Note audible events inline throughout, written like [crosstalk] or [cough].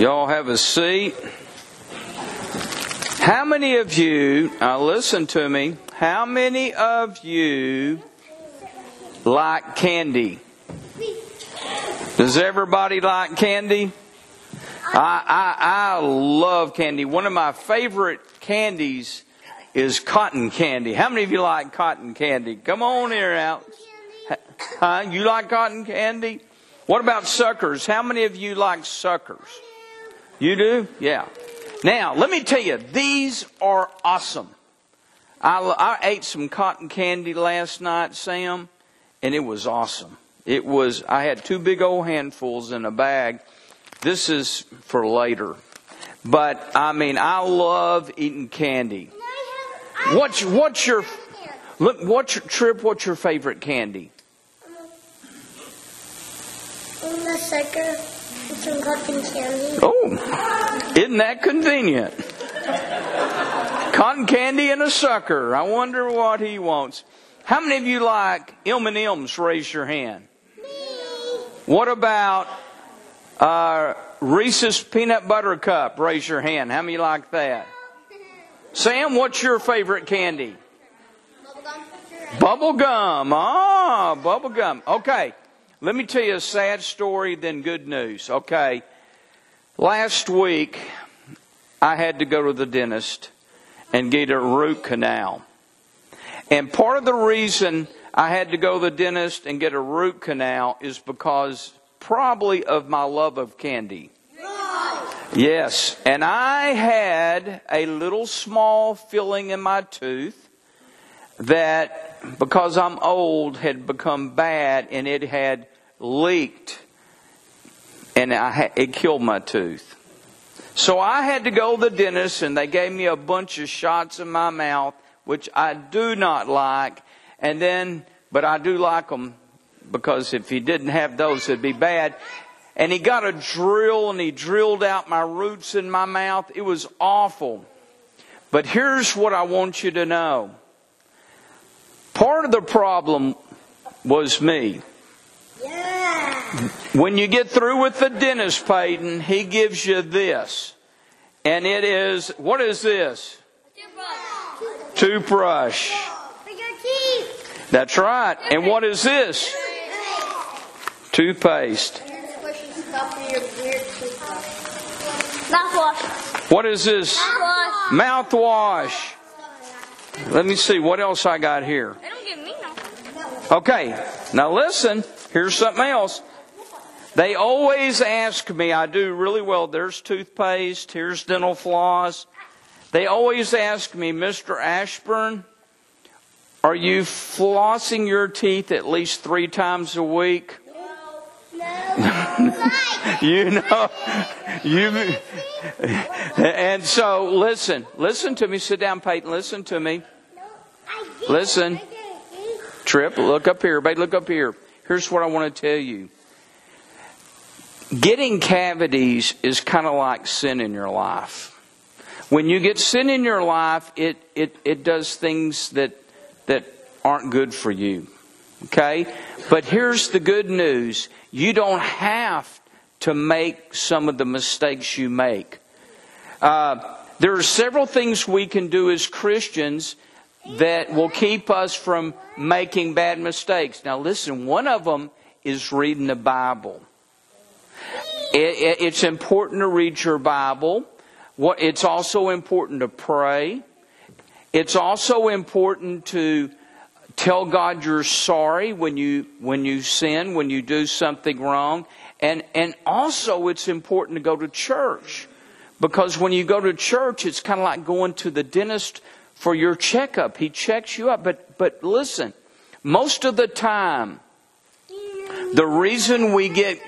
Y'all have a seat. How many of you, now listen to me, how many of you like candy? Does everybody like candy? I, I, I love candy. One of my favorite candies is cotton candy. How many of you like cotton candy? Come on here out. Huh? You like cotton candy? What about suckers? How many of you like suckers? You do? Yeah. Now, let me tell you, these are awesome. I, I ate some cotton candy last night, Sam, and it was awesome. It was, I had two big old handfuls in a bag. This is for later. But, I mean, I love eating candy. What's, what's your, look, what's your, Trip, what's your favorite candy? The sucker some cotton candy. Oh, isn't that convenient? Cotton candy and a sucker. I wonder what he wants. How many of you like M&M's? Raise your hand. Me. What about uh, Reese's peanut butter cup? Raise your hand. How many like that? Sam, what's your favorite candy? Bubble gum. Ah, bubble gum. Okay. Let me tell you a sad story, then good news. Okay. Last week, I had to go to the dentist and get a root canal. And part of the reason I had to go to the dentist and get a root canal is because probably of my love of candy. Yes. And I had a little small filling in my tooth that because I'm old, had become bad and it had leaked and I it killed my tooth. So I had to go to the dentist and they gave me a bunch of shots in my mouth, which I do not like. And then, but I do like them because if he didn't have those, it'd be bad. And he got a drill and he drilled out my roots in my mouth. It was awful. But here's what I want you to know. Part of the problem was me. When you get through with the dentist, Peyton, he gives you this. And it is, what is this? Toothbrush. For your teeth. That's right. And what is this? Toothpaste. Mouthwash. What is this? Mouthwash. Mouthwash. Let me see what else I got here. They don't give me no. Okay, now listen, here's something else. They always ask me, I do really well, there's toothpaste, here's dental floss. They always ask me, Mr. Ashburn, are you flossing your teeth at least three times a week? [laughs] You know, you, and so listen, listen to me, sit down, Peyton, listen to me. Listen. Trip, look up here. Everybody, look up here. Here's what I want to tell you. Getting cavities is kind of like sin in your life. When you get sin in your life, it, it, it does things that, that aren't good for you. Okay? But here's the good news. You don't have to make some of the mistakes you make. Uh, there are several things we can do as Christians that will keep us from making bad mistakes. Now, listen, one of them is reading the Bible. It, it, it's important to read your Bible. What, it's also important to pray. It's also important to tell God you're sorry when you when you sin, when you do something wrong. And and also it's important to go to church. Because when you go to church, it's kind of like going to the dentist for your checkup. He checks you up. But but listen, most of the time, the reason we get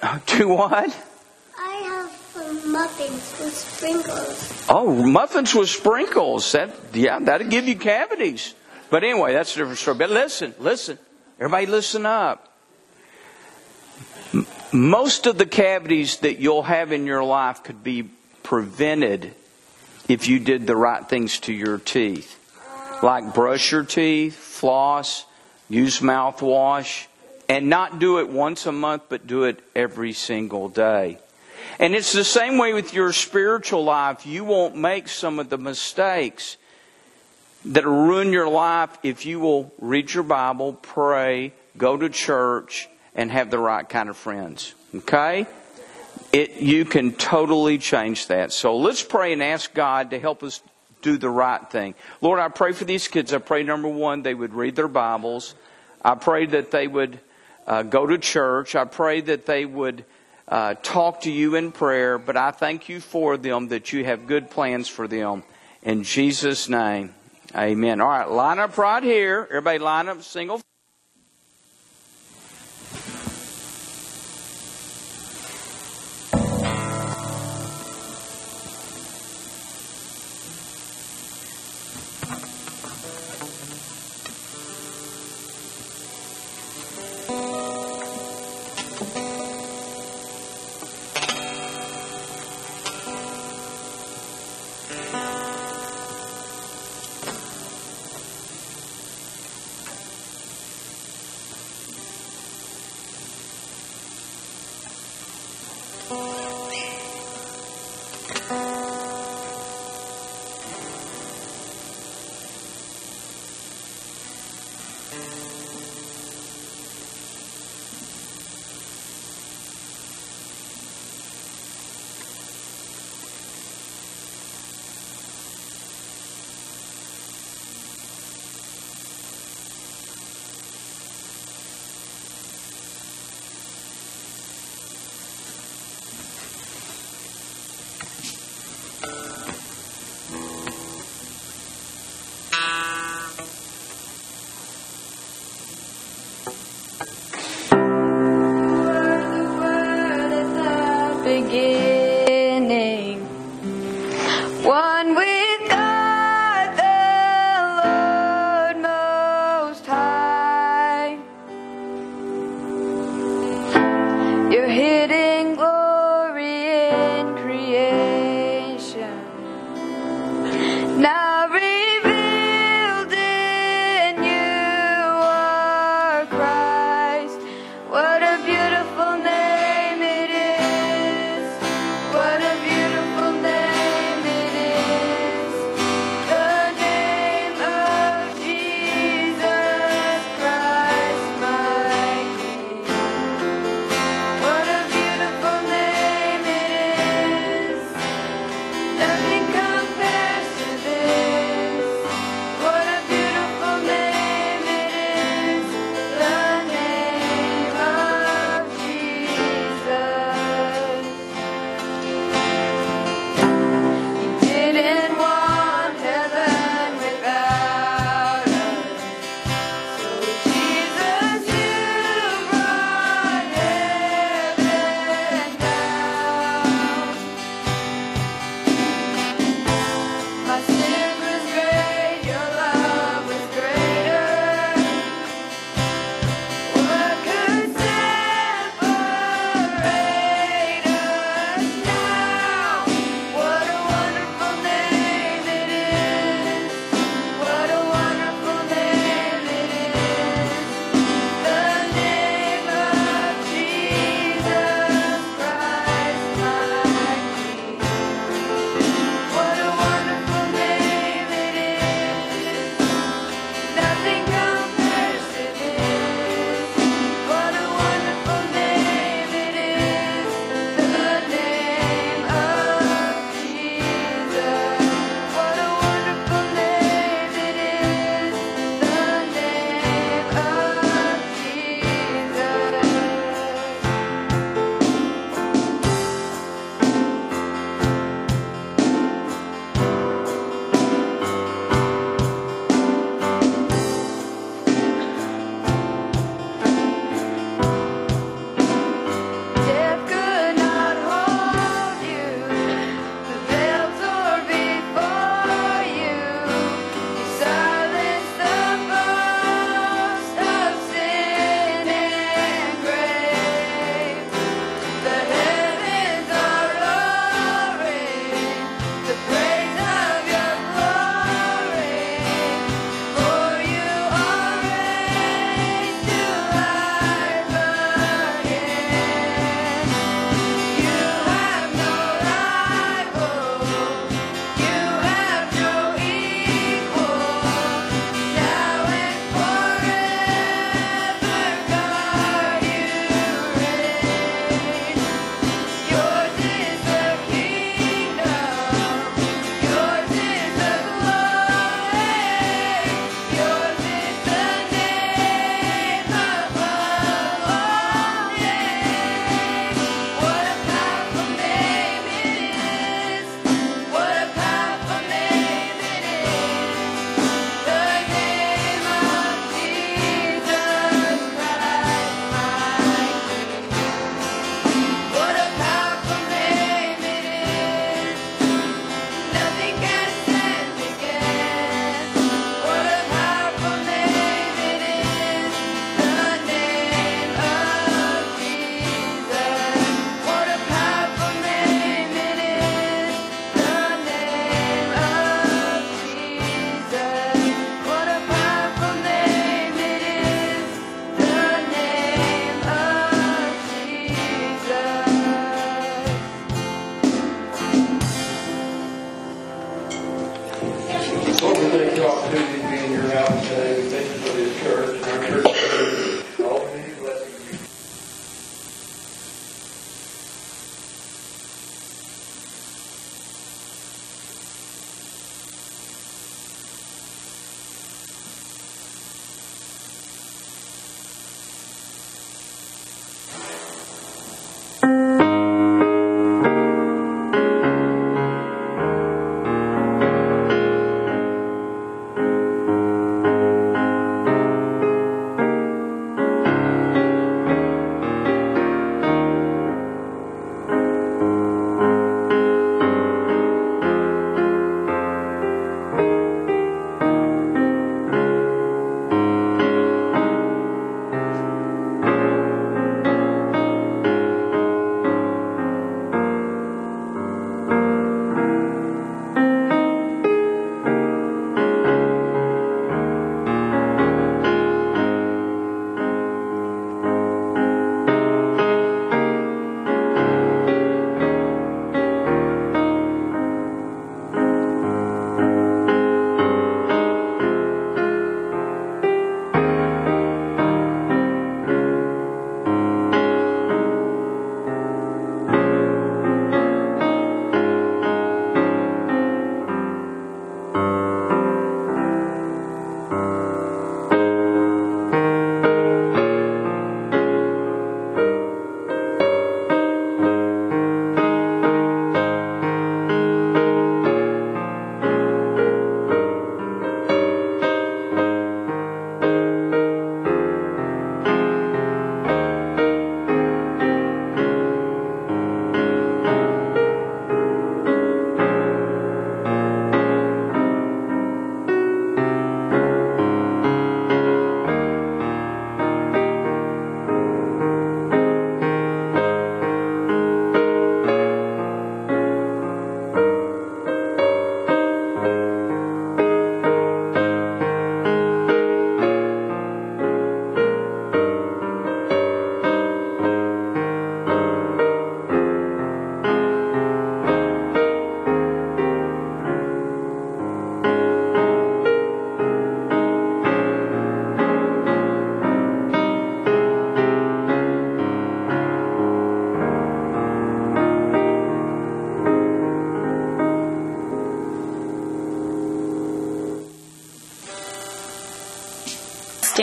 [laughs] to what? I have muffins with sprinkles. Oh, muffins with sprinkles. That yeah, that'll give you cavities. But anyway, that's a different story. But listen, listen. Everybody listen up. Most of the cavities that you'll have in your life could be prevented if you did the right things to your teeth. Like brush your teeth, floss, use mouthwash, and not do it once a month, but do it every single day. And it's the same way with your spiritual life. You won't make some of the mistakes that ruin your life if you will read your Bible, pray, go to church, and have the right kind of friends. Okay? It, you can totally change that. So let's pray and ask God to help us do the right thing. Lord, I pray for these kids. I pray, number one, they would read their Bibles. I pray that they would uh, go to church. I pray that they would uh, talk to you in prayer. But I thank you for them that you have good plans for them. In Jesus' name, amen. All right, line up right here. Everybody line up single.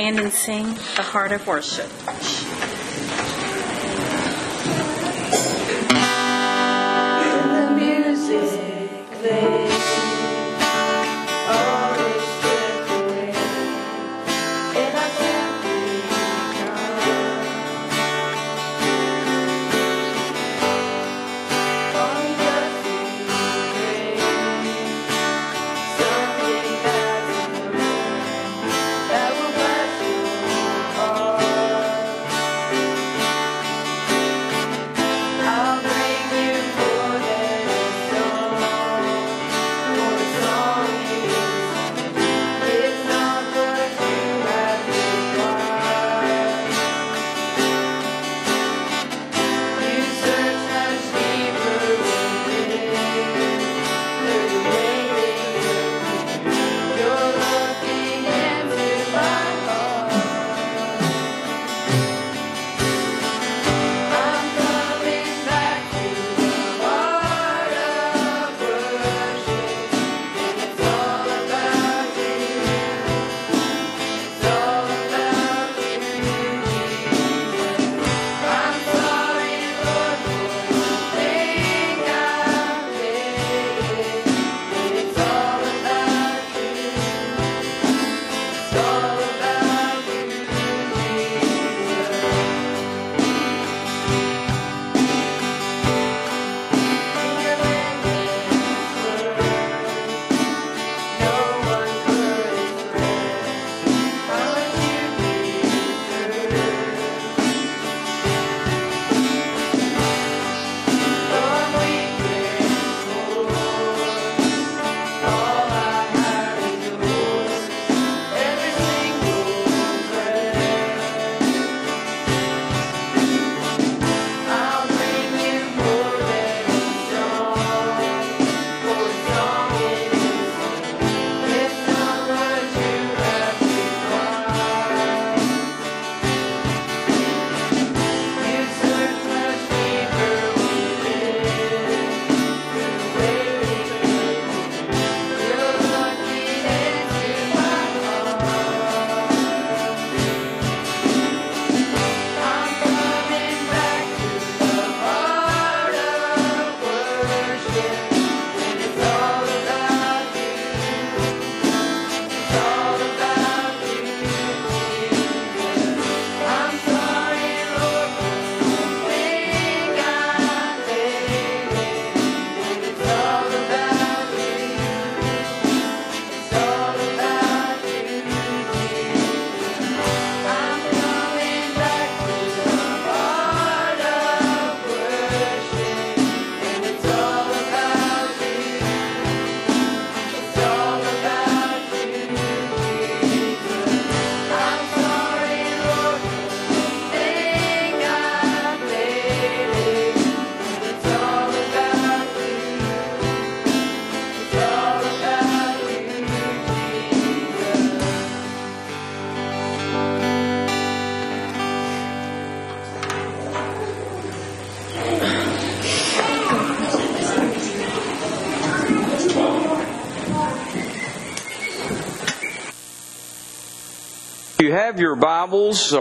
Stand and sing the heart of worship. Have your Bibles,